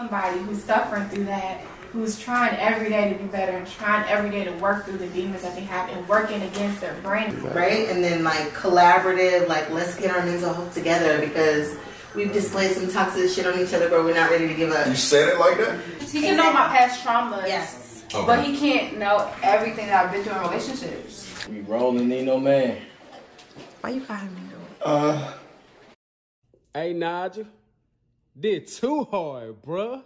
somebody who's suffering through that, who's trying every day to be better and trying every day to work through the demons that they have and working against their brain. Right? And then like collaborative, like let's get our mental health together because we've displayed some toxic shit on each other, but we're not ready to give up. You said it like that? He can know my past traumas. Yes. Okay. But he can't know everything that I've been through in relationships. We rolling, need no man. Why you calling me? Uh, Hey, Nigel. Did too hard, bruh.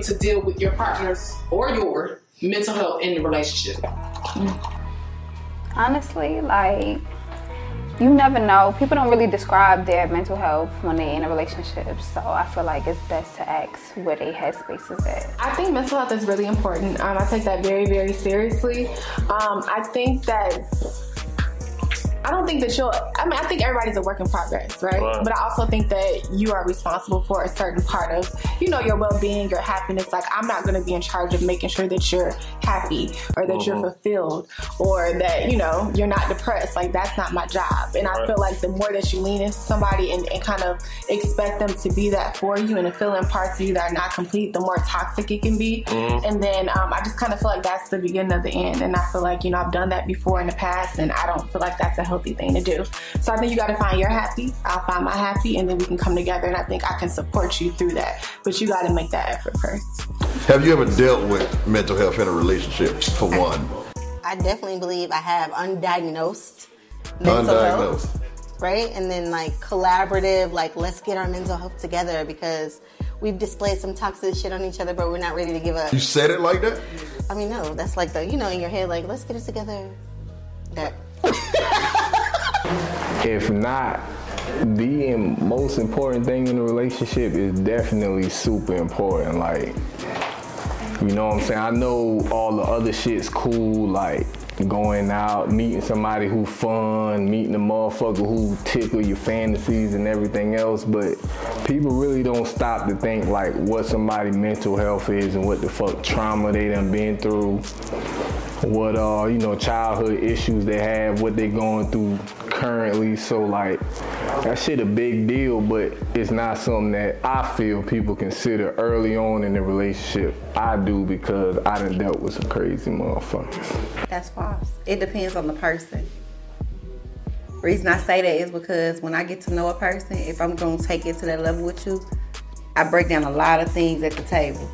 Able to deal with your partner's or your mental health in the relationship? Honestly, like you never know. People don't really describe their mental health when they're in a relationship, so I feel like it's best to ask where they headspace is at. I think mental health is really important. Um, I take that very, very seriously. Um, I think that I don't think that you'll. I mean, I think everybody's a work in progress, right? Right. But I also think that you are responsible for a certain part of, you know, your well-being, your happiness. Like, I'm not going to be in charge of making sure that you're happy or that you're fulfilled or that you know you're not depressed. Like, that's not my job. And I feel like the more that you lean into somebody and, and kind of expect them to be that for you and to fill in parts of you that are not complete, the more toxic it can be. And then um, I just kind of feel like that's the beginning of the end. And I feel like you know I've done that before in the past, and I don't feel like that's a healthy thing to do. So I think you got to find your happy. I'll find my happy, and then we can come together. And I think I can support you through that. But you got to make that effort first. have you ever dealt with mental health in a relationship, for one? I definitely believe I have undiagnosed mental Undiagnosed. health. Right? And then like collaborative, like let's get our mental health together because we've displayed some toxic shit on each other, but we're not ready to give up. You said it like that? I mean, no, that's like the, you know, in your head, like, let's get it together. That. If not, the most important thing in a relationship is definitely super important. Like, you know what I'm saying? I know all the other shit's cool, like going out, meeting somebody who fun, meeting a motherfucker who tickle your fantasies and everything else, but people really don't stop to think like what somebody mental health is and what the fuck trauma they done been through what uh you know childhood issues they have what they're going through currently so like that shit a big deal but it's not something that i feel people consider early on in the relationship i do because i done dealt with some crazy motherfuckers That's false. It depends on the person. Reason I say that is because when I get to know a person, if I'm gonna take it to that level with you, I break down a lot of things at the table.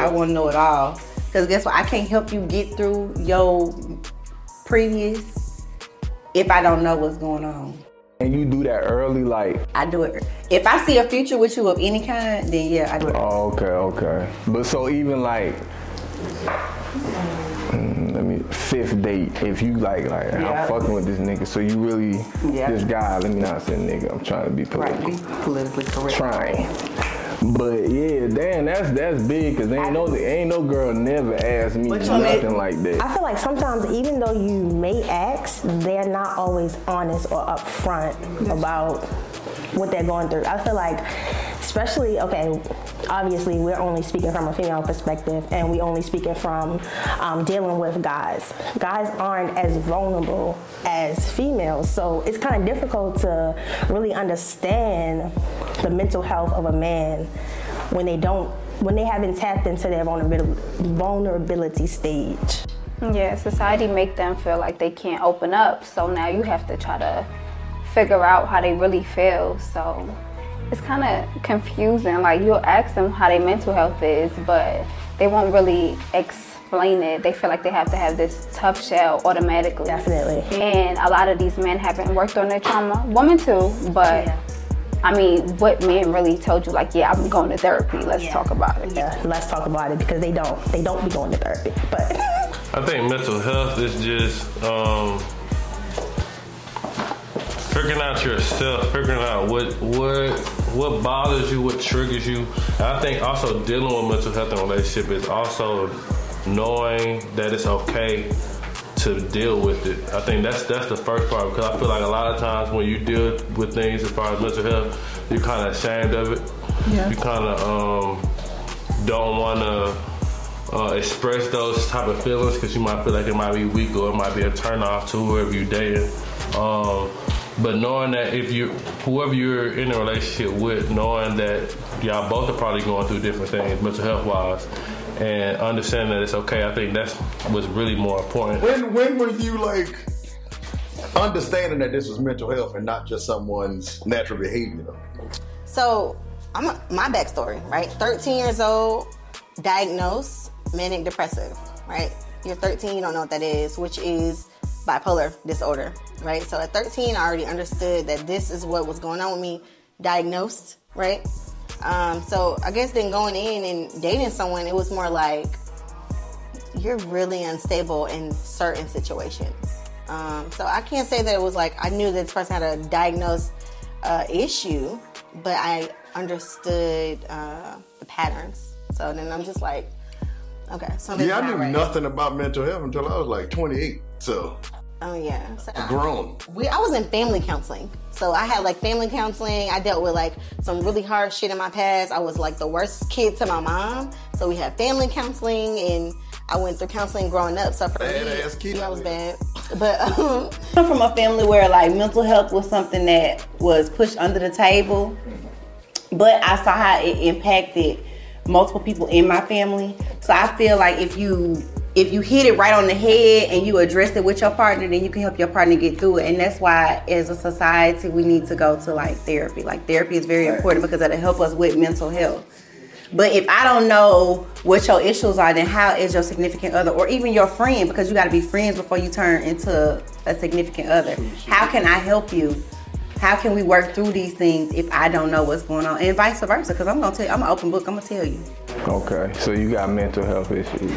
I want to know it all. Because guess what? I can't help you get through your previous if I don't know what's going on. and you do that early like I do it. If I see a future with you of any kind, then yeah, I do it. oh, okay okay but so even like mm, let me fifth date if you like like Yeah. i'm fucking with this nigga so you really Yeah. this guy let me not say nigga i'm trying to be political Right, be politically correct. trying. But yeah, damn, that's that's big because ain't no ain't no girl never asked me But you nothing like that. I feel like sometimes, even though you may ask, they're not always honest or upfront about what they're going through. I feel like, especially, okay, obviously, we're only speaking from a female perspective and we only speaking from um, dealing with guys. Guys aren't as vulnerable as females, so it's kind of difficult to really understand the mental health of a man when they don't when they haven't tapped into their vulnerability, vulnerability stage. Yeah, society make them feel like they can't open up, so now you have to try to figure out how they really feel. So it's kind of confusing. Like you'll ask them how their mental health is, but they won't really explain it. They feel like they have to have this tough shell automatically. Definitely. And a lot of these men haven't worked on their trauma. Women too, but Yeah. I mean, what men really told you? Like, yeah, I'm going to therapy. Let's Yeah. talk about it. Yeah, let's talk about it because they don't. They don't be going to therapy. But I think mental health is just um, figuring out yourself, figuring out what what what bothers you, what triggers you. And I think also dealing with mental health and relationship is also knowing that it's okay to deal with it. I think that's that's the first part because I feel like a lot of times when you deal with things as far as mental health, you're kind of ashamed of it. Yeah. You kind of um, don't want to uh, express those type of feelings because you might feel like it might be weak or it might be a turn off to whoever you're dating. Um, but knowing that if you, whoever you're in a relationship with, knowing that y'all both are probably going through different things, mental health wise, and understanding that it's okay, I think that's what's really more important. When when were you like understanding that this was mental health and not just someone's natural behavior? So, I'm a, my backstory, right? 13 years old, diagnosed manic depressive, right? You're 13, you don't know what that is, which is bipolar disorder, right? So at 13, I already understood that this is what was going on with me, diagnosed, right? Um, so I guess then going in and dating someone, it was more like you're really unstable in certain situations. Um, so I can't say that it was like I knew that this person had a diagnosed uh, issue, but I understood uh, the patterns. So then I'm just like, okay, something's Yeah, I knew right. nothing about mental health until I was like 28. So Oh yeah, so, grown. we I was in family counseling. So I had like family counseling. I dealt with like some really hard shit in my past. I was like the worst kid to my mom. So we had family counseling and I went through counseling growing up. So for me, Badass kid. I was bad. But um, I'm from a family where like mental health was something that was pushed under the table. But I saw how it impacted multiple people in my family. So I feel like if you if you hit it right on the head and you address it with your partner, then you can help your partner get through it. And that's why as a society we need to go to like therapy. Like therapy is very important because it'll help us with mental health. But if I don't know what your issues are, then how is your significant other or even your friend, because you got to be friends before you turn into a significant other. How can I help you? How can we work through these things if I don't know what's going on, and vice versa? Because I'm gonna tell you, I'm an open book. I'm gonna tell you. Okay, so you got mental health issues.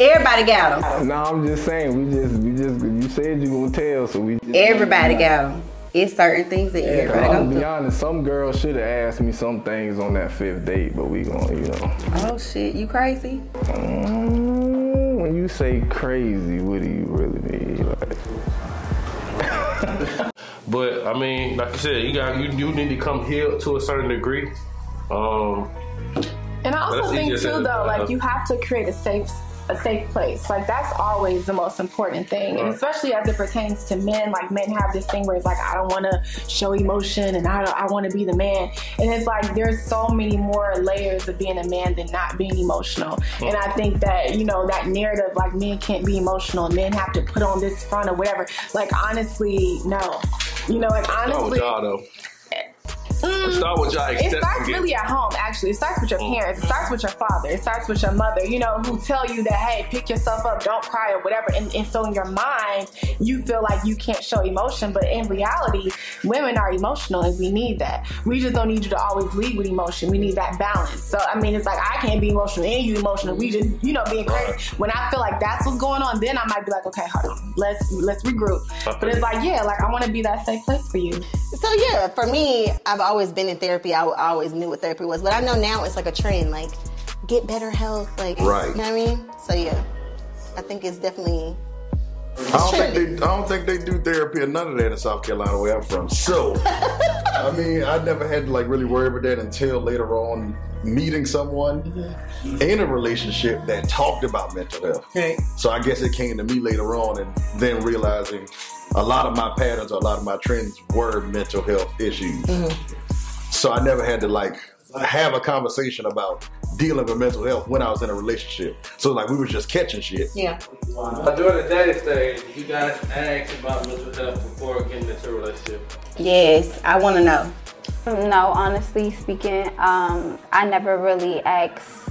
Everybody got them. No, I'm just saying. We just, we just, you said you gonna tell, so we. Just, Everybody got them. It's certain things that everybody I'm go be honest. Some girls should have asked me some things on that fifth date, but we gonna, you know. Oh shit, you crazy? Mm, when you say crazy, what do you really mean? Like, But I mean, like I said, you got you, you need to come here to a certain degree. Um, And I also think too, though, like you have to create a safe, a safe place. Like that's always the most important thing, and especially as it pertains to men. Like men have this thing where it's like, I don't want to show emotion, and I, don't I want to be the man. And it's like there's so many more layers of being a man than not being emotional. Hmm. And I think that you know that narrative, like men can't be emotional, men have to put on this front or whatever. Like honestly, no. You know, like with honestly, y'all Let's start with y'all. it starts really at home, actually. It starts with your parents. It starts with your father. It starts with your mother, you know, who tell you that, hey, pick yourself up, don't cry, or whatever. And, and so in your mind, you feel like you can't show emotion. But in reality, women are emotional and we need that. We just don't need you to always lead with emotion. We need that balance. So, I mean, it's like I can't be emotional and you emotional. We just, you know, being crazy. When I feel like that's what's going on, then I might be like, okay, hold on. Let's, let's regroup. But it's like, yeah, like I want to be that safe place for you. So yeah, for me, I've always been in therapy. I, I always knew what therapy was, but I know now it's like a trend. Like, get better health. Like, Right. You know what I mean? So yeah, I think it's definitely. I don't think they. I don't think they do therapy or none of that in South Carolina where I'm from. So, I mean, I never had to like really worry about that until later on meeting someone in a relationship that talked about mental health. Right. So I guess it came to me later on, and then realizing a lot of my patterns, a lot of my trends were mental health issues. So I never had to like have a conversation about dealing with mental health when I was in a relationship. So like we were just catching shit. Yeah. But during the dating stage, you guys asked about mental health before getting into a relationship. Yes, I want to know. No, honestly speaking, um, I never really asked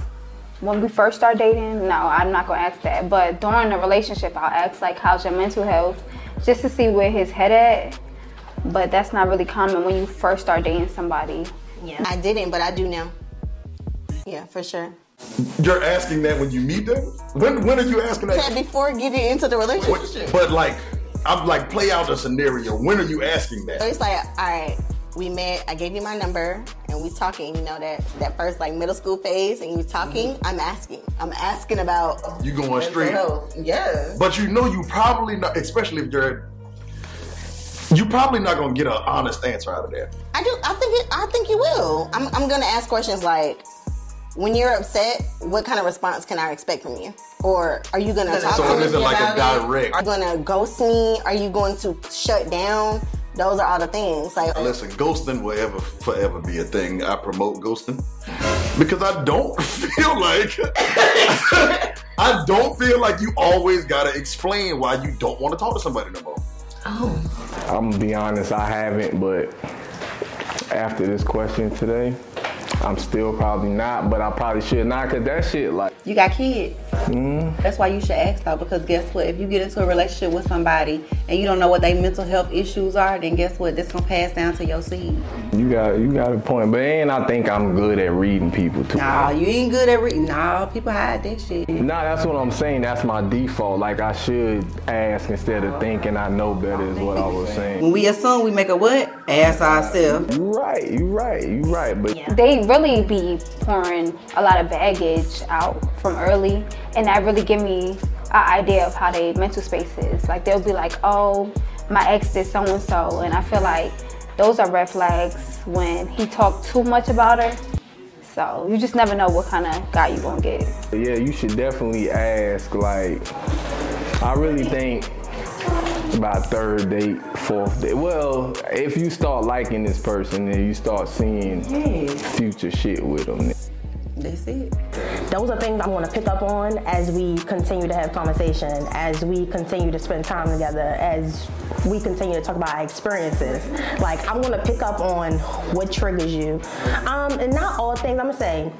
when we first start dating. No, I'm not gonna ask that. But during the relationship, I'll ask like, "How's your mental health?" Just to see where his head at. But that's not really common when you first start dating somebody. Yeah. I didn't, but I do now. Yeah, for sure. You're asking that when you meet them? When when are you asking Said that? before getting into the relationship. But like I'm like, play out the scenario. When are you asking that? So that? it's like, all right, we met. I gave you my number, and we talking. You know that that first like middle school phase, and you talking. Mm-hmm. I'm asking. I'm asking about You going straight. health. Yeah. But you know, you probably not, especially if you're, you probably not gonna get an honest answer out of that. I do. I think. It, I think you will. I'm. I'm gonna ask questions like, when you're upset, what kind of response can I expect from you? Or are you gonna talk So to me? me isn't like a about it? direct- Are you gonna ghost me? Are you going to shut down? Those are all the things. Like, Listen, ghosting will ever forever be a thing. I promote ghosting because I don't feel like I don't feel like you always gotta explain why you don't want to talk to somebody no more. Oh, I'm gonna be honest, I haven't, but after this question today, I'm still probably not, but I probably should not, cause that shit like You got kids. mm, That's why you should ask though, because guess what? If you get into a relationship with somebody and you don't know what their mental health issues are, then guess what? This gonna pass down to your seed. you got you got a point. But and I think I'm good at reading people too. Nah, you ain't good at reading. Nah, people hide that shit. Nah, that's what I'm saying. That's my default. Like I should ask instead of thinking I know better is what I was saying. When we assume we make a what? Ask ourselves. You right, you right, you right. But they really be pouring a lot of baggage out from early and that really give me an idea of how they mental space is like they'll be like oh my ex did so and so and i feel like those are red flags when he talked too much about her so you just never know what kind of guy you gonna get Yeah, you should definitely ask. Like, I really think about third date, fourth date. Well, if you start liking this person, then you start seeing future shit with them. That's it. Those are things I'm going to pick up on as we continue to have conversation, as we continue to spend time together, as we continue to talk about our experiences. Like I'm going to pick up on what triggers you, um, and not all things. I'm gonna say,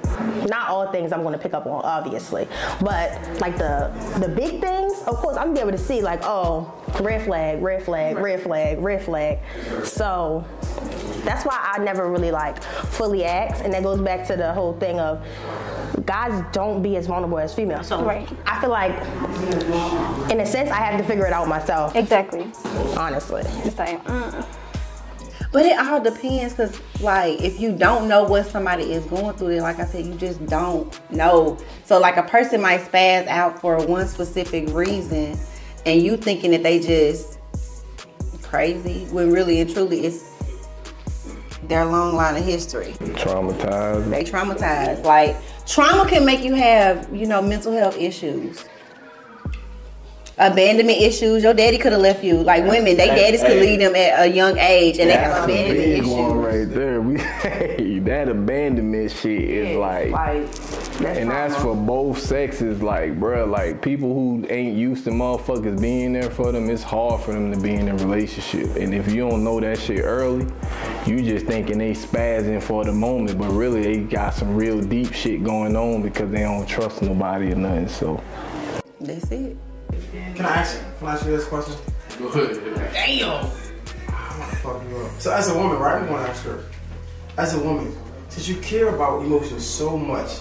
not all things I'm going to pick up on, obviously, but like the the big things. Of course, I'm gonna be able to see like, oh, red flag, red flag, red flag, red flag. So that's why I never really like fully ask, and that goes back to the whole thing of guys don't be as vulnerable as females. So Right. I feel like, in a sense, I have to figure it out myself. Exactly. Honestly, it's like, mm. But it all depends, cause like if you don't know what somebody is going through, then like I said, you just don't know. So like a person might spaz out for one specific reason, and you thinking that they just crazy, when really and truly it's their long line of history. Traumatized. They traumatized. Like trauma can make you have, you know, mental health issues. Abandonment issues. Your daddy could have left you. Like women, they daddies could leave them at a young age and they have That's a abandonment big issues. one right there. We, hey, that abandonment shit is like, and that's for both sexes. Like, bruh, like people who ain't used to motherfuckers being there for them, it's hard for them to be in a relationship. And if you don't know that shit early, you just thinking they spazzing for the moment, but really they got some real deep shit going on because they don't trust nobody or nothing. So. That's it. Can I ask? Can I ask you this question? Go ahead. Damn. I'm gonna fuck you up. So as a woman, right? I'm gonna ask her. As a woman, since you care about emotions so much,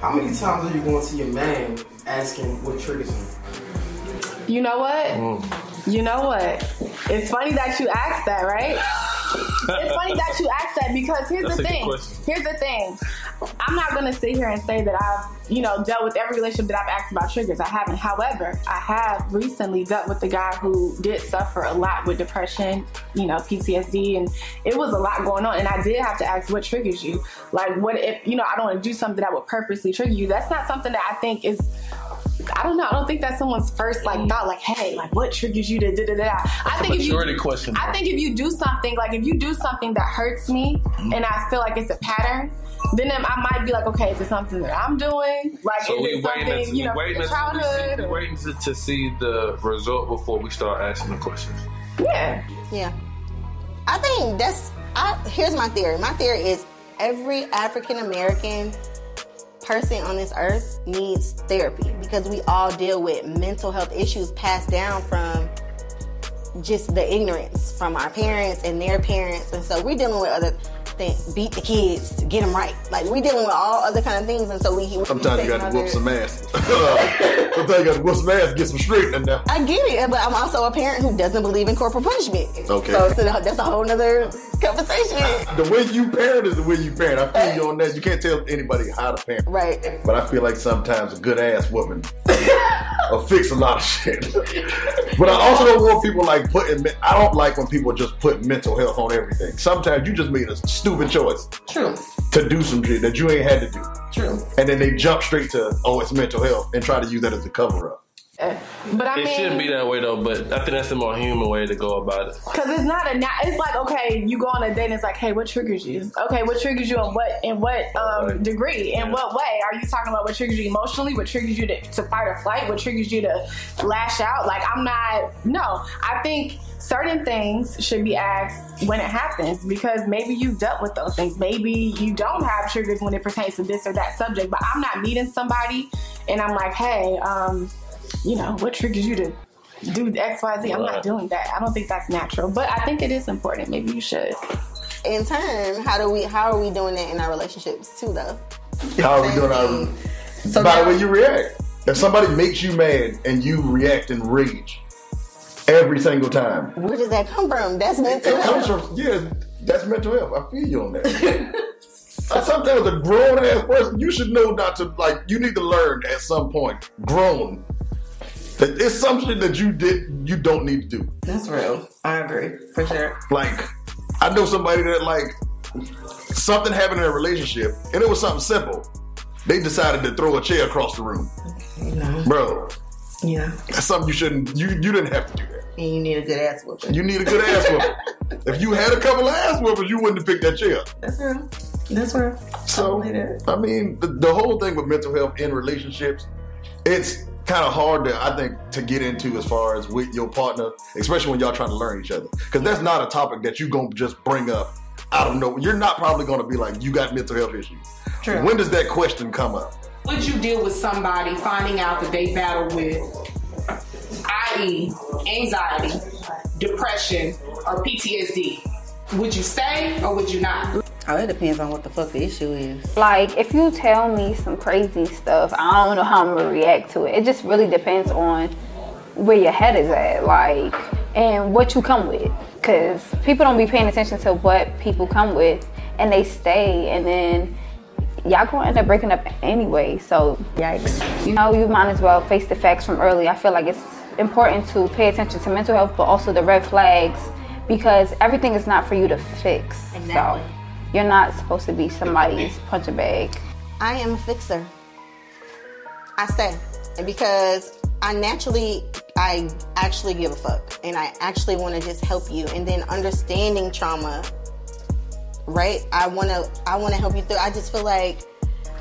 how many times are you going to your man asking what triggers him? You know what? You know what? It's funny that you asked that, right? it's funny that you asked that because here's That's the thing. Here's the thing. I'm not gonna sit here and say that I've, you know, dealt with every relationship that I've asked about triggers. I haven't. However, I have recently dealt with a guy who did suffer a lot with depression, you know, PTSD, and it was a lot going on. And I did have to ask, what triggers you? Like, what if, you know, I don't want to do something that would purposely trigger you? That's not something that I think is I don't know. I don't think that's someone's first like thought. Like, hey, like what triggers you to da da da. I think if you, question, I think if you do something, like if you do something that hurts me, mm-hmm. and I feel like it's a pattern, then I might be like, okay, is it something that I'm doing? Like, So is we it waiting, something until, you know, waiting, from until we see, we or- waiting to, to see the result before we start asking the questions. Yeah. Yeah. I think that's. I, here's my theory. My theory is every African American person on this earth needs therapy because we all deal with mental health issues passed down from just the ignorance from our parents and their parents, and so we're dealing with other th- beat the kids to get them right. Like we dealing with all other kind of things, and so we. we Sometimes you got to whoop some ass. Sometimes you got to whoop some ass, get some straightening now. I get it, but I'm also a parent who doesn't believe in corporal punishment. Okay. So, so that's a whole nother conversation. The way you parent is the way you parent. I feel you on that. You can't tell anybody how to parent. Right. But I feel like sometimes a good ass woman will fix a lot of shit. but I also don't want people like putting. I don't like when people just put mental health on everything. Sometimes you just made a stupid choice. True. To do some shit that you ain't had to do. True. And then they jump straight to, oh, it's mental health and try to use that as a cover up. But I it mean, shouldn't be that way though, but I think that's the more human way to go about it. Cause it's not a na- it's like okay, you go on a date and it's like, hey, what triggers you? Okay, what triggers you in what in what um, degree? In what way? Are you talking about what triggers you emotionally? What triggers you to, to fight or flight? What triggers you to lash out? Like I'm not no. I think certain things should be asked when it happens because maybe you've dealt with those things. Maybe you don't have triggers when it pertains to this or that subject. But I'm not meeting somebody and I'm like, hey, um, you know, what triggers you to do X, Y, Z? I'm not doing that. I don't think that's natural, but I think it is important. Maybe you should. In turn, how do we? How are we doing that in our relationships too, though? How are we doing our So by the way you react? If somebody makes you mad and you react in rage every single time, Where does that come from? That's mental it comes from yeah, that's mental health. I feel you on that. Sometimes a grown ass person, you should know not to like. You need to learn at some point, grown, that it's something that you did you don't need to do. That's real. I agree for sure. Like, I know somebody that like something happened in a relationship, and it was something simple. They decided to throw a chair across the room, You know. bro. Yeah. That's something you shouldn't. You you didn't have to do that. And you need a good ass whooping. You need a good ass whooping. if you had a couple of ass whoopers, you wouldn't have picked that chair. That's real. That's real. So I mean, the, the whole thing with mental health in relationships, it's kind of hard to I think to get into as far as with your partner, especially when y'all trying to learn each other, because that's not a topic that you gonna just bring up out of nowhere. You're not probably gonna be like, you got mental health issues. True. When does that question come up? Would you deal with somebody finding out that they battle with, i.e., anxiety, depression, or PTSD? Would you stay or would you not? Oh, it depends on what the fuck the issue is. Like, if you tell me some crazy stuff, I don't know how I'm gonna react to it. It just really depends on where your head is at, like, and what you come with. Cause people don't be paying attention to what people come with, and they stay, and then y'all gonna end up breaking up anyway. So, yikes. You know, you might as well face the facts from early. I feel like it's important to pay attention to mental health, but also the red flags, because everything is not for you to fix. So, you're not supposed to be somebody's punching bag. I am a fixer. I say, and because I naturally, I actually give a fuck, and I actually want to just help you. And then understanding trauma, right? I want to, I want to help you through. I just feel like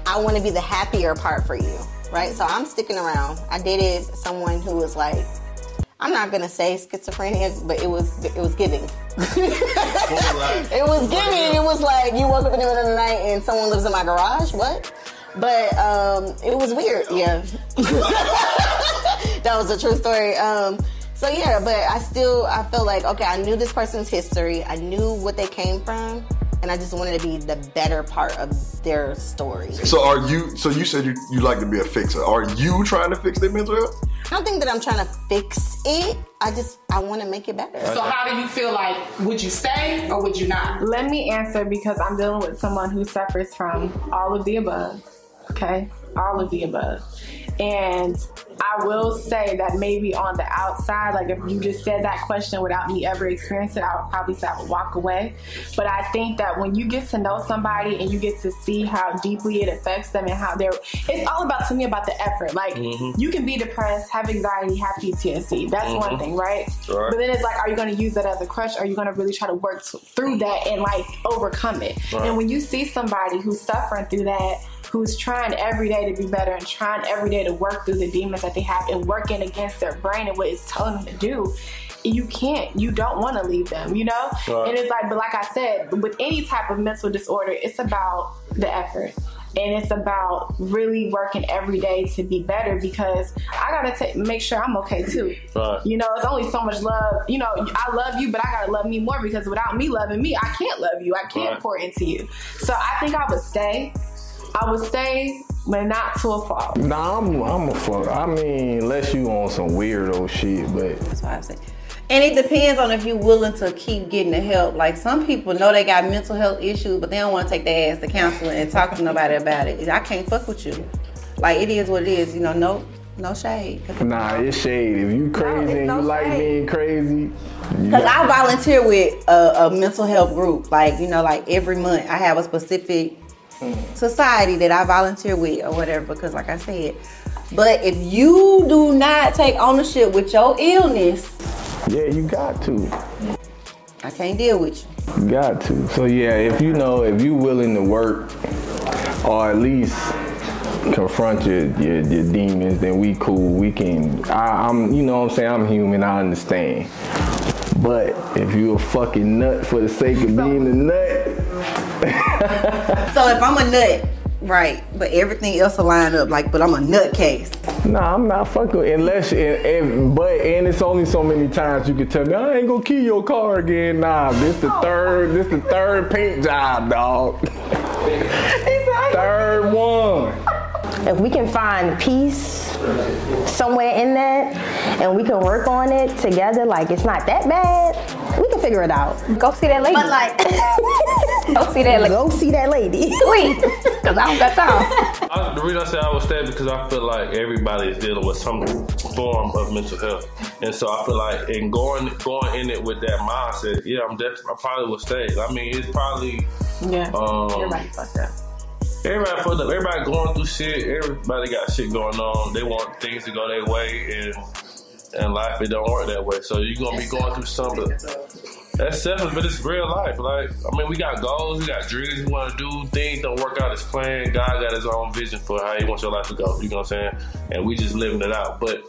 I want to be the happier part for you, right? So I'm sticking around. I dated someone who was like, I'm not gonna say schizophrenia, but it was, it was giving. it was giving. It was like you woke up in the middle of the night and someone lives in my garage. What? But um, it was weird. Yeah, that was a true story. Um, so yeah, but I still I felt like okay, I knew this person's history. I knew what they came from, and I just wanted to be the better part of their story. So are you? So you said you you like to be a fixer. Are you trying to fix their mental health? I don't think that I'm trying to fix it. I just I want to make it better. So how do you feel like, would you stay or would you not? Let me answer because I'm dealing with someone who suffers from all of the above. Okay? All of the above. And I will say that maybe on the outside, like if you just said that question without me ever experiencing it, I would probably say I would walk away. But I think that when you get to know somebody and you get to see how deeply it affects them and how they're, it's all about to me about the effort. Like Mhm. you can be depressed, have anxiety, have PTSD. That's one Mhm. thing, right? Right. But then it's like, are you going to use that as a crutch? Are you going to really try to work t- through that and like overcome it? Right. And when you see somebody who's suffering through that, who's trying every day to be better and trying every day to work through the demons that they have and working against their brain and what it's telling them to do, you can't. You don't want to leave them, you know? Right. And it's like, but like I said, with any type of mental disorder, it's about the effort. and it's about really working every day to be better because I gotta take make sure I'm okay too. Right. You know, it's only so much love. You know, I love you, but I gotta love me more because without me loving me, I can't love you. I can't Right. pour into you. So I think I would stay. I would say, but not to a fault. Nah, I'm, I'm a fuck. I mean, unless you on some weirdo shit, but That's why I say. And it depends on if you're willing to keep getting the help. Like some people know they got mental health issues, but they don't want to take their ass to counseling and talk to nobody about it. I can't fuck with you. Like it is what it is. You know, no, no shade. nah, it's shade. If you crazy and you like being crazy, you Because I volunteer with a, a mental health group. Like, you know, like every month I have a specific society that I volunteer with or whatever. Because, like I said, but if you do not take ownership with your illness, yeah, you got to. I can't deal with you. You got to. So yeah, if you know, if you willing to work, or at least confront your, your, your demons, then we cool. We can. I, I'm, you know, what I'm saying I'm human. I understand. But if you a fucking nut for the sake of being a nut, So if I'm a nut, right, but everything else will line up, like, but I'm a nut case. Nah, I'm not fucking unless and, and but and it's only so many times you can tell me I ain't gonna key your car again. Nah, this the oh. third this the third paint job, dog. third one. If we can find peace somewhere in that and we can work on it together, like it's not that bad, we can figure it out. Go see that lady. But like, go see that lady. Go see that lady. Please, because I don't got time. I, the reason I say I would stay because I feel like everybody is dealing with some form of mental health, and so I feel like in going going in it with that mindset, yeah, I'm definitely I probably would stay. I mean, it's probably Yeah. um, Everybody fucked up. Everybody fucked up. Everybody going through shit. Everybody got shit going on. They want things to go their way, and and life it don't work that way. So you're gonna be going through something. That's selfish, but it's real life. Like I mean, we got goals, we got dreams, we want to do things. Don't work out as planned. God got His own vision for how He wants your life to go. You know what I'm saying? And we just living it out. But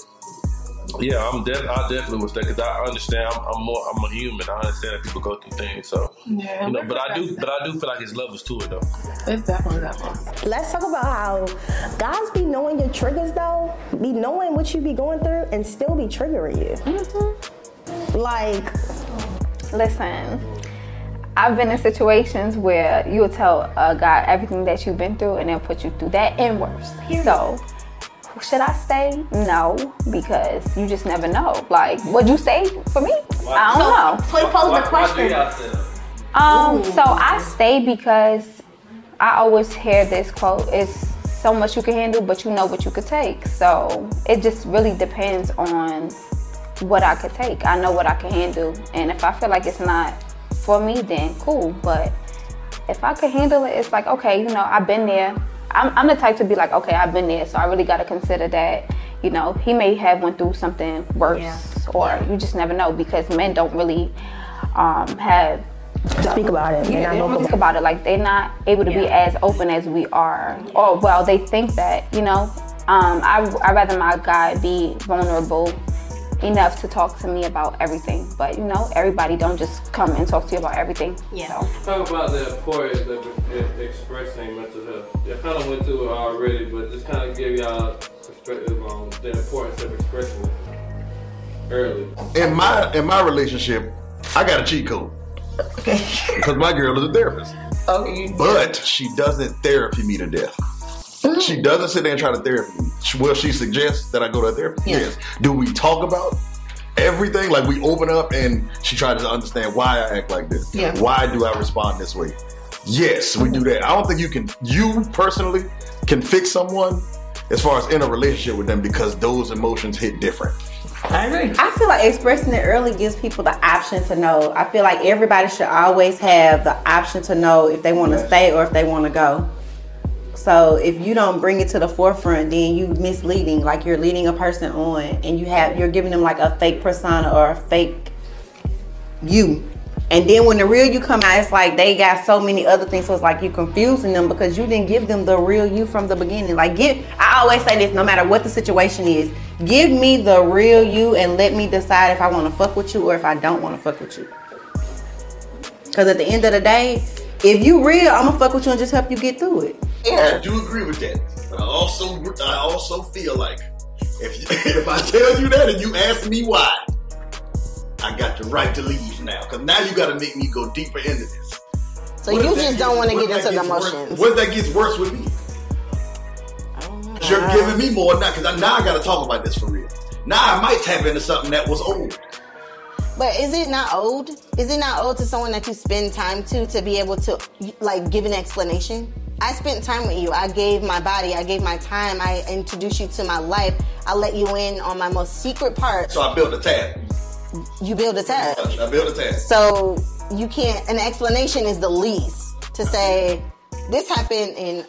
yeah, I'm def- I definitely was there because I understand. I'm, I'm more. I'm a human. I understand that people go through things. So Yeah, you know, but I do. But I do feel like it's levels to it though. It's definitely that one. Let's talk about how guys be knowing your triggers though, be knowing what you be going through and still be triggering you. Mm-hmm. Like, Listen, I've been in situations where you'll tell a guy everything that you've been through and they'll put you through that and worse. So, should I stay? No, because you just never know. Like, would you stay for me? I don't know. So he posed the question. Um, so I stay because I always hear this quote: "It's so much you can handle, but you know what you could take." So it just really depends on what I could take. I know what I can handle, and if I feel like it's not for me, then cool. But if I could handle it, it's like okay, you know, I've been there. I'm, I'm the type to be like, okay, I've been there, so I really got to consider that. You know, he may have went through something worse, or you just never know because men don't really um, have speak about it. yeah, they don't think about it. Like they're not able to be as open as we are. Or well, they think that. You know, um, I I rather my guy be vulnerable enough to talk to me about everything. But you know, everybody don't just come and talk to you about everything. Yeah. Talk about the importance of expressing mental health. I kind of went through it already, but just kind of give y'all perspective on the importance of expressing it early. In my in my relationship, I got a cheat code. Okay. Because my girl is a therapist. Okay. But she doesn't therapy me to death. She mm. doesn't sit there and try to therapy me. She- Will she suggest that I go to a therapist? Yes. Do we talk about everything? Like we open up and she tries to understand why I act like this. Yeah. Why do I respond this way? Yes, we do that. I don't think you can, you personally can fix someone as far as in a relationship with them because those emotions hit different. I agree. I feel like expressing it early gives people the option to know. I feel like everybody should always have the option to know if they want to stay or if they want to go. So if you don't bring it to the forefront, then you misleading. Like you're leading a person on, and you have you're giving them like a fake persona or a fake you. And then when the real you come out, it's like they got so many other things. So it's like you're confusing them because you didn't give them the real you from the beginning. Like give I always say this, no matter what the situation is, give me the real you and let me decide if I want to fuck with you or if I don't want to fuck with you. Cause at the end of the day, if you real, I'm gonna fuck with you and just help you get through it. Yeah. I do agree with that. But I also I also feel like if if I tell you that and you ask me why, I got the right to leave now. Because now you got to make me go deeper into this. So What you just don't want to get if that into the gets worse- What if that gets worse with me? You're giving me more now because now I got to talk about this for real. Now I might tap into something that was old. But is it not old? Is it not old to someone that you spend time to to be able to like give an explanation? I spent time with you. I gave my body. I gave my time. I introduced you to my life. I let you in on my most secret part. So I built a tab. You build a tab. I built a tab. So you can't. An explanation is the least to say this happened you,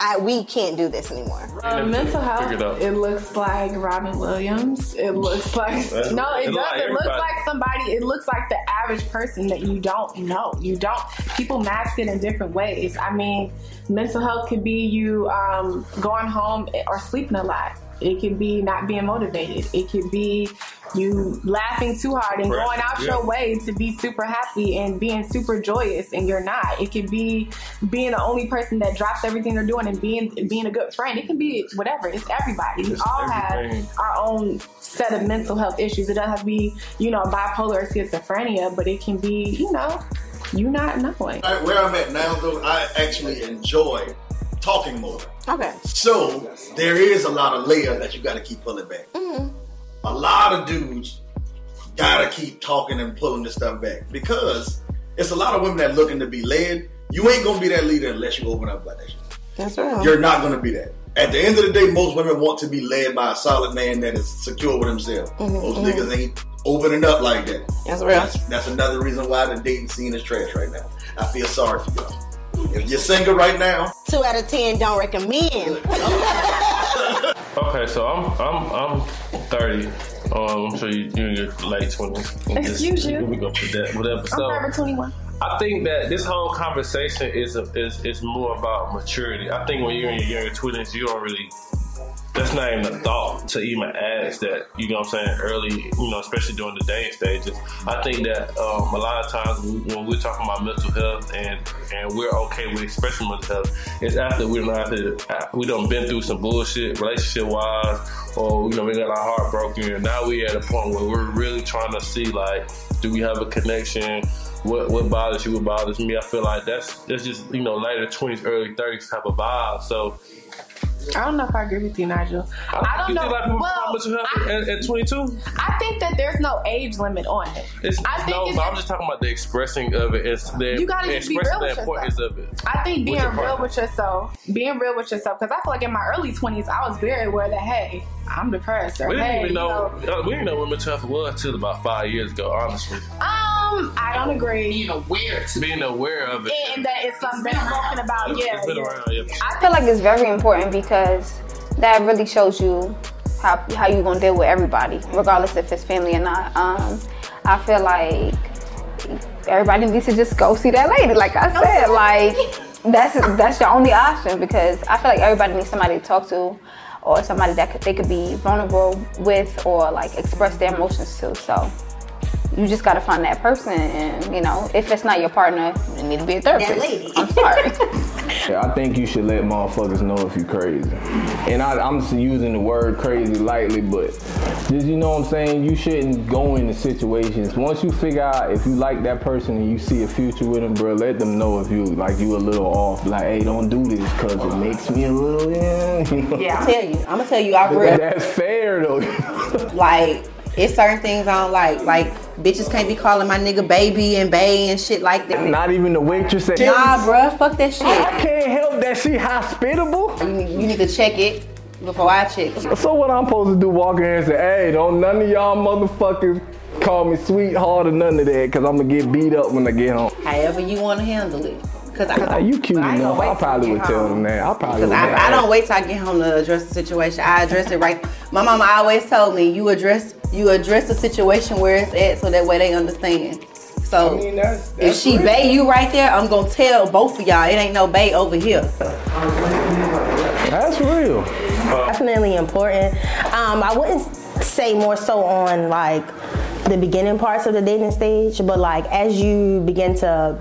I, we can't do this anymore. Uh, mental health. It. It looks like Robin Williams. It looks like no. It it does. like It looks like somebody. It looks like the average person that you don't know. You don't. People mask it in different ways. I mean, mental health could be you um, going home or sleeping a lot. It could be not being motivated. It could be you laughing too hard and Right. going out Yeah. your way to be super happy and being super joyous and you're not. It could be being the only person that drops everything they're doing and being being a good friend. It can be whatever. It's everybody. We all everything. have our own set of mental health issues. It doesn't have to be, you know, bipolar or schizophrenia, but it can be, you know, you not knowing. Right, where I'm at now, though, I actually enjoy talking more. Okay. So there is a lot of layers that you got to keep pulling back. A lot of dudes gotta keep talking and pulling this stuff back because it's a lot of women that looking to be led. You ain't gonna be that leader unless you open up like that shit. That's right. You're not gonna be that. At the end of the day, most women want to be led by a solid man that is secure with himself. Mhm, most mhm. niggas ain't opening up like that. That's real. That's, that's another reason why the dating scene is trash right now. I feel sorry for y'all. If you're single right now, Two out of ten don't recommend. Okay, so I'm I'm I'm 30. Um, I'm sure you you're in your late 20s. Excuse you. We go for that. Whatever. I'm So 21. I think that this whole conversation is a, is is more about maturity. I think when you're in your younger 20s, you don't really. That's not even a thought to even ask that. You know what I'm saying? Early, you know, especially during the dating stages. I think that um, a lot of times when we're talking about mental health and and we're okay with expressing mental health, it's after we don't have to. We done been through some bullshit relationship wise, or you know we got our heart broken, and now we at a point where we're really trying to see like, do we have a connection? What what bothers you? What bothers me? I feel like that's that's just you know later twenties, early thirties type of vibe. So I don't know if I agree with you, Nigel. I don't you know. think like people well, health at, at 22? I think that there's no age limit on it. It's, I think no, it's but I'm just talking about the expressing of it. It's the You gotta just be real with importance of it. I think being your real with yourself, being real with yourself, because I feel like in my early 20s, I was very aware that, hey, I'm depressed. Or, We didn't hey, even you know, uh, we didn't know what mental health was until about five years ago. Honestly, Um, I don't agree. Being aware. being aware of it. And that it's something that's talking about. It's- Yeah. it's been yeah. around. Yeah. I feel like it's very important because that really shows you how how you gonna deal with everybody, regardless if it's family or not. Um, I feel like everybody needs to just go see that lady. Like I said, like that's that's your only option because I feel like everybody needs somebody to talk to, or somebody that could, they could be vulnerable with, or like express their emotions to. So. You just gotta find that person, and you know, if it's not your partner, you need to be a therapist. lady. I'm sorry. Yeah, I think you should let motherfuckers know if you're crazy. And I, I'm just using the word crazy lightly, but just you know what I'm saying. You shouldn't go into situations. Once you figure out if you like that person and you see a future with them, bro, let them know if you like you a little off. Like, hey, don't do this because it makes me a little. Yeah, you know? Yeah, I'm tell you. I'm gonna tell you off But real. That's fair though. Like, it's certain things I don't like. Like, bitches can't be calling my nigga baby and bay and shit like that. Not even the waitress at Nah, bruh, fuck that shit. I can't help that she hospitable. You, need- you need to check it before I check it. So what I'm supposed to do? Walk in and say, "Hey, don't none of y'all motherfuckers call me sweetheart or none of that, cause I'm gonna get beat up when I get home." However you want to handle it. Cause I, Nah, you cute I enough. I probably would get tell home. them that. I probably Cause would. I, I don't wait till I get home to address the situation. I address it right. My mama always told me you address you address the situation where it's at, so that way they understand. So I mean, that's, if she real. bay you right there, I'm gonna tell both of y'all it ain't no bay over here. That's real. definitely important. Um, I wouldn't say more so on like the beginning parts of the dating stage, but like as you begin to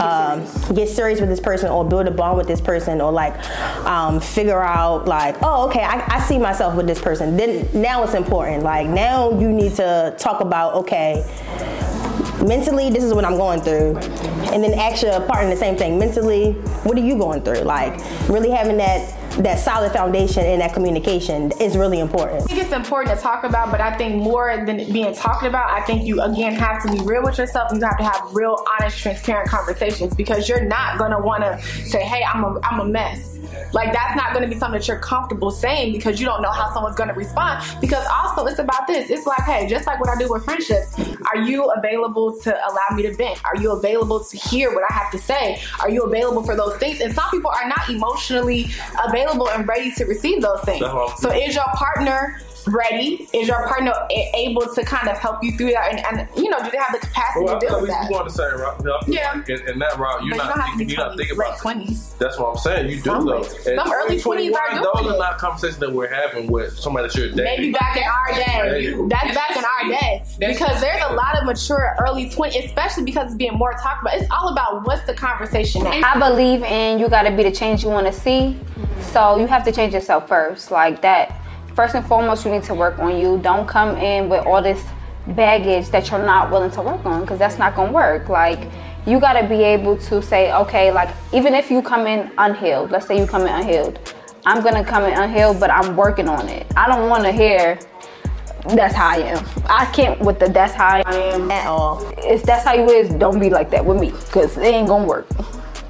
um, get serious with this person or build a bond with this person or like um, figure out like oh okay I, I see myself with this person. Then now it's important. Like now you need to talk about okay mentally this is what i'm going through. And then ask your partner the same thing. Mentally what are you going through? Like really having that that solid foundation and that communication is really important. I think it's important to talk about, but I think more than being talked about, I think you again have to be real with yourself. You have to have real, honest, transparent conversations because you're not gonna want to say, "Hey, I'm a, I'm a mess." Like that's not to be something that you're comfortable saying because you don't know how someone's to respond. Because also, it's about this. It's like, hey, just like what I do with friendships, are you available to allow me to vent? Are you available to hear what I have to say? Are you available for those things? And some people are not emotionally available and ready to receive those things. So is your partner ready? Is your partner able to kind of help you through that? And, and you know, do they have the capacity Well, to feel deal with that? going the same route. I Yeah. like in, in that route, you're But you not don't have to be thinking, you're not 20, thinking late about. 20s. That's what I'm saying. You do though. late- At some early 20s are 21, doing Those it. are not conversations that we're having with somebody that you're dating. Maybe back in our day. That's back in our day. Because there's a lot of mature early 20s, especially because it's being more talked about. It's all about what's the conversation now. I believe in you got to be the change you want to see. So you have to change yourself first. Like that. First and foremost, you need to work on you. Don't come in with all this baggage that you're not willing to work on because that's not going to work. Like you got to be able to say, okay, like even if you come in unhealed, let's say you come in unhealed. I'm going to come in unhealed, but I'm working on it. I don't want to hear that's how I am. I can't with the that's how I am at all. If that's how you is, don't be like that with me because it ain't gonna work.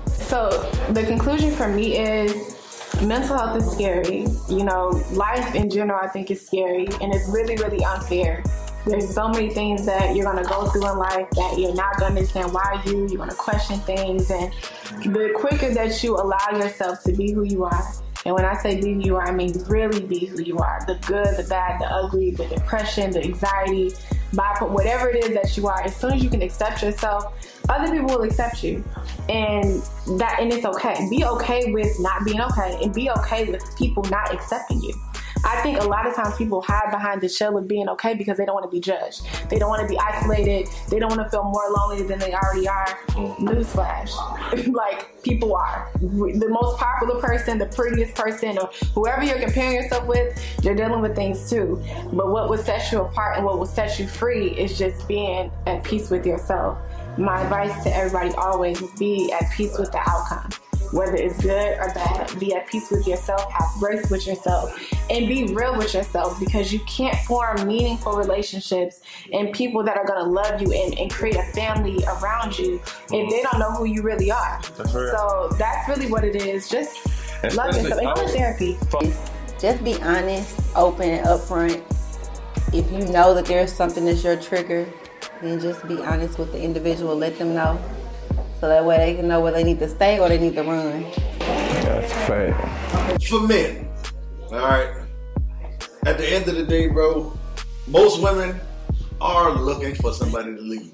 So the conclusion for me is mental health is scary. You know, life in general I think is scary and it's really, really unfair. There's so many things that you're gonna go through in life that you're not gonna understand why you, you're gonna question things and the quicker that you allow yourself to be who you are. And when I say be who you are, I mean really be who you are. The good, the bad, the ugly, the depression, the anxiety, bipolar, whatever it is that you are, as soon as you can accept yourself, other people will accept you. And that and it's okay. Be okay with not being okay and be okay with people not accepting you. I think a lot of times people hide behind the shell of being okay because they don't want to be judged. They don't want to be isolated. They don't want to feel more lonely than they already are. Mm. Newsflash. like, people are. The most popular person, the prettiest person, or whoever you're comparing yourself with, you're dealing with things too. But what will set you apart and what will set you free is just being at peace with yourself. My advice to everybody always is be at peace with the outcome whether it's good or bad. Be at peace with yourself, have grace with yourself, and be real with yourself because you can't form meaningful relationships and people that are going to love you and, and create a family around you if they don't know who you really are. That's right. So that's really what it is. Just love Especially- yourself and go to therapy. Just be honest, open, and upfront. If you know that there's something that's your trigger, then just be honest with the individual. Let them know. So that way they can know where they need to stay or they need to run. That's right. For men, all right. At the end of the day, bro, most women are looking for somebody to lead.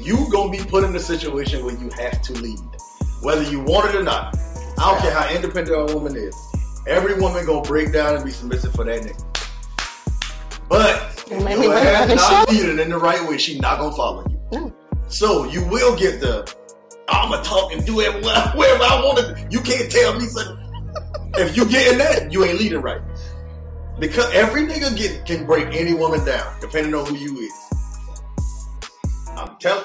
You gonna be put in a situation where you have to lead, whether you want it or not. I don't care how independent a woman is. Every woman gonna break down and be submissive for that nigga. But if Let me your run ass the not show. leading in the right way, she not gonna follow you. Mm. So you will get the I'ma talk and do it wherever I want to. You can't tell me something. If you getting that, you ain't leading right. Because every nigga get can break any woman down, depending on who you is. I'm telling.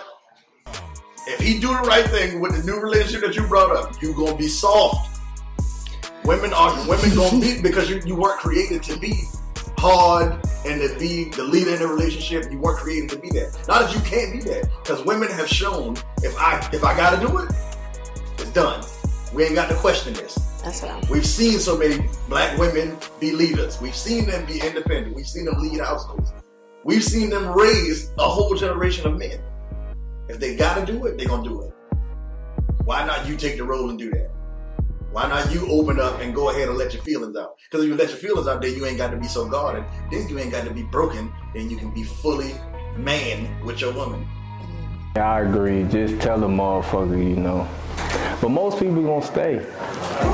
If he do the right thing with the new relationship that you brought up, you gonna be soft. Women are women gonna be because you, you weren't created to be hard and to be the leader in the relationship. You weren't created to be that. Not that you can't be that, because women have shown if I if I gotta do it, it's done. We ain't got to question this. That's what I'm. We've seen so many black women be leaders. We've seen them be independent. We've seen them lead households. We've seen them raise a whole generation of men. If they gotta do it, they're gonna do it. Why not you take the role and do that? Why not you open up and go ahead and let your feelings out? Because if you let your feelings out, then you ain't got to be so guarded. Then you ain't got to be broken. Then you can be fully man with your woman. Yeah, I agree. Just tell the motherfucker, you know. But most people gonna stay.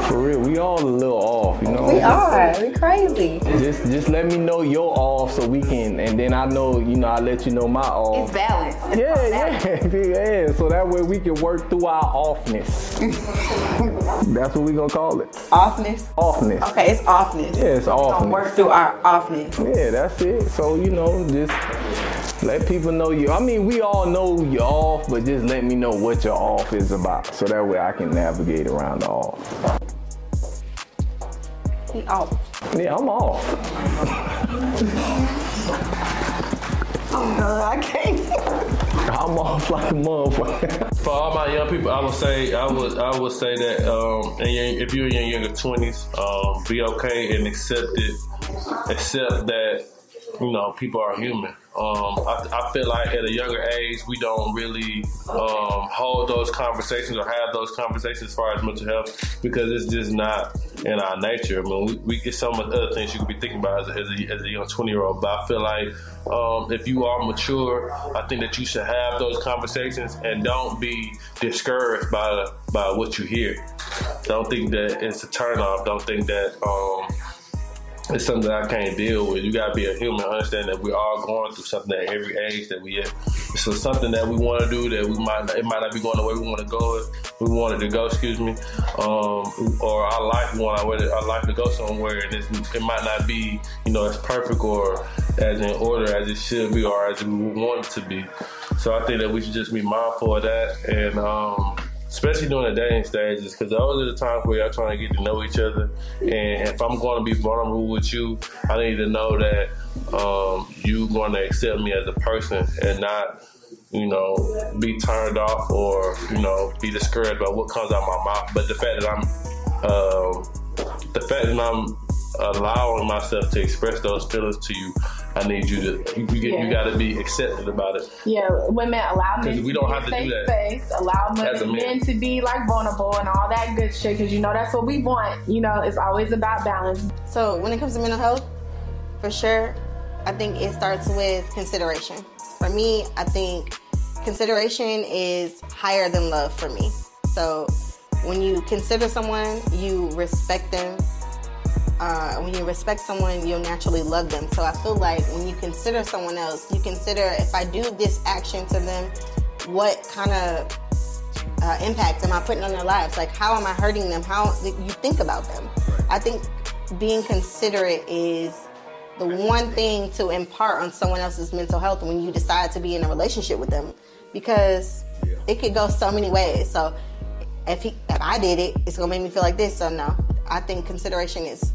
For real, we all a little off, you know. We are. We crazy. Just just let me know you're off so we can, and then I know, you know, I let you know my off. It's balance. It's yeah, balance. yeah, yeah. So that way we can work through our offness. That's what we gonna call it. Offness. Offness. Okay, it's offness. Yeah, it's offness. Gonna offness. work through our offness. Yeah, that's it. So you know, just let people know you. I mean, we all know you're off, but just let me know what your off is about, so that way I can navigate around the off. He off. Yeah, I'm off. Oh no, I can't. I'm off like a motherfucker. For all my young people, I would say I would I would say that um, and if you're in your younger twenties, um, be okay and accept it. Accept that you know people are human. Um, I, I feel like at a younger age we don't really um, hold those conversations or have those conversations as far as mental health because it's just not in our nature. I mean, we, we get of the other things you could be thinking about as a, as a, as a young 20 year old, but I feel like um, if you are mature, I think that you should have those conversations and don't be discouraged by by what you hear. Don't think that it's a turn off. Don't think that um, it's something that I can't deal with. You gotta be a human, understand that we're all going through something at every age that we at. So something that we want to do that we might it might not be going the way we want to go. We wanted to go, excuse me, um, or our life want our, our life to go somewhere, and it might not be you know as perfect or as in order as it should be or as we want it to be. So I think that we should just be mindful of that and. Um, especially during the dating stages, because those are the times where y'all trying to get to know each other. And if I'm going to be vulnerable with you, I need to know that um, you going to accept me as a person and not, you know, be turned off or you know be discouraged by what comes out my mouth. But the fact that I'm, um, the fact that I'm allowing myself to express those feelings to you, I need you to you, get, Yeah. you got to be accepted about it. Yeah, women allow men 'Cause to we don't be have to safe do that space, allow as a men, man. men to be like vulnerable and all that good shit because you know that's what we want. You know, it's always about balance. So when it comes to mental health, for sure, I think it starts with consideration. For me, I think consideration is higher than love for me. So when you consider someone, you respect them. Uh, when you respect someone, you'll naturally love them. So I feel like when you consider someone else, you consider if I do this action to them, what kind of uh, impact am I putting on their lives? Like, how am I hurting them? How do you think about them? I think being considerate is the one thing to impart on someone else's mental health when you decide to be in a relationship with them, because it could go so many ways. So if he, if I did it, it's gonna make me feel like this. So no, I think consideration is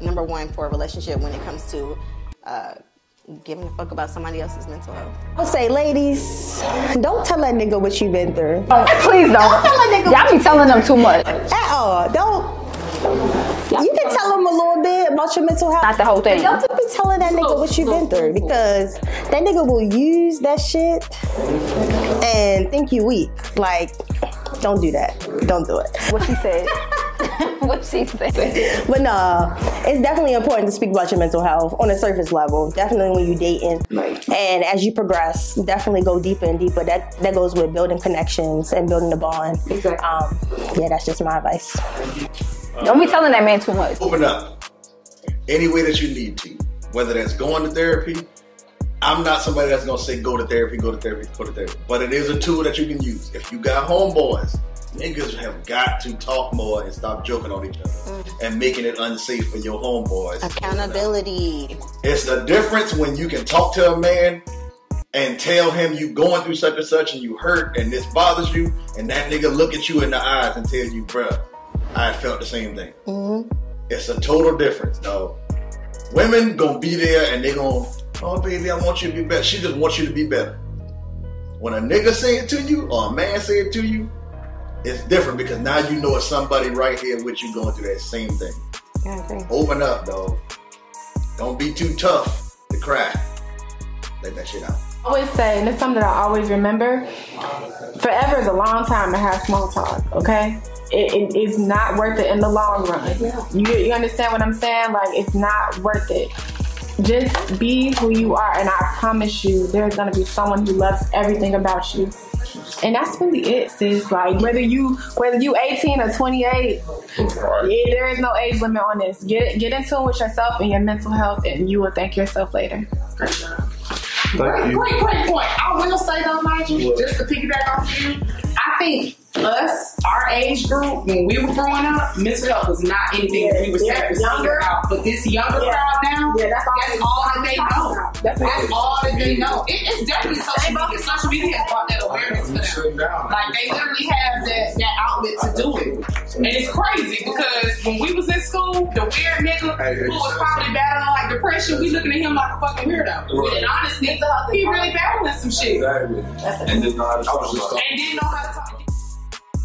number one for a relationship when it comes to uh, giving a fuck about somebody else's mental health. I would say, ladies, don't tell that nigga what you've been through. Please don't. Don't tell that nigga Y'all be telling them too much. at all. Don't. You can tell them a little bit about your mental health. Not the whole thing. But Don't be telling that nigga what you've been through because that nigga will use that shit and think you weak. Like, don't do that. Don't do it. What she said. what she said. But no, it's definitely important to speak about your mental health on a surface level. Definitely when you're dating. And as you progress, definitely go deeper and deeper. That that goes with building connections and building a bond. Exactly. Um, yeah, that's just my advice. Don't be telling that man too much. Open up any way that you need to, whether that's going to therapy. I'm not somebody that's gonna say go to therapy, go to therapy, go to therapy. But it is a tool that you can use. If you got homeboys, niggas have got to talk more and stop joking on each other mm. and making it unsafe for your homeboys. Accountability. It's the difference when you can talk to a man and tell him you going through such and such and you hurt and this bothers you, and that nigga look at you in the eyes and tell you, bruh, I felt the same thing. Mm-hmm. It's a total difference, dog. Women gonna be there and they gonna, oh baby, I want you to be better. She just wants you to be better. When a nigga say it to you or a man say it to you, it's different because now you know it's somebody right here with you going through that same thing. Agree. Open up, though. Don't be too tough to cry. Let that shit out. I always say, and it's something that I always remember. Forever is a long time to have small talk. Okay, it, it is not worth it in the long run. You, you understand what I'm saying? Like it's not worth it. just be who you are, and I promise you, there's gonna be someone who loves everything about you. And that's really it, sis. Like whether you whether you 18 or 28, yeah, there is no age limit on this. Get get in tune with yourself and your mental health, and you will thank yourself later. Thank you. Great, great point. I will say though, Nigel, just to piggyback off you, I think us, our age group, when we were growing up, mental health was not anything that we were Yeah, saying younger. about. But this younger Yeah. crowd now, Yeah, that's that's, all all that they know. all- That's, that's all that they know. It, it's definitely They social both- media. Social media has brought that awareness for them. Like they literally have that, that outlet to do it. And it's crazy because when we was in school, the weird nigga who was probably battling like depression, we looking at him like a fucking weirdo. Right. And honestly, he really battling some shit. Exactly. And then know how to talk. And didn't know how to talk.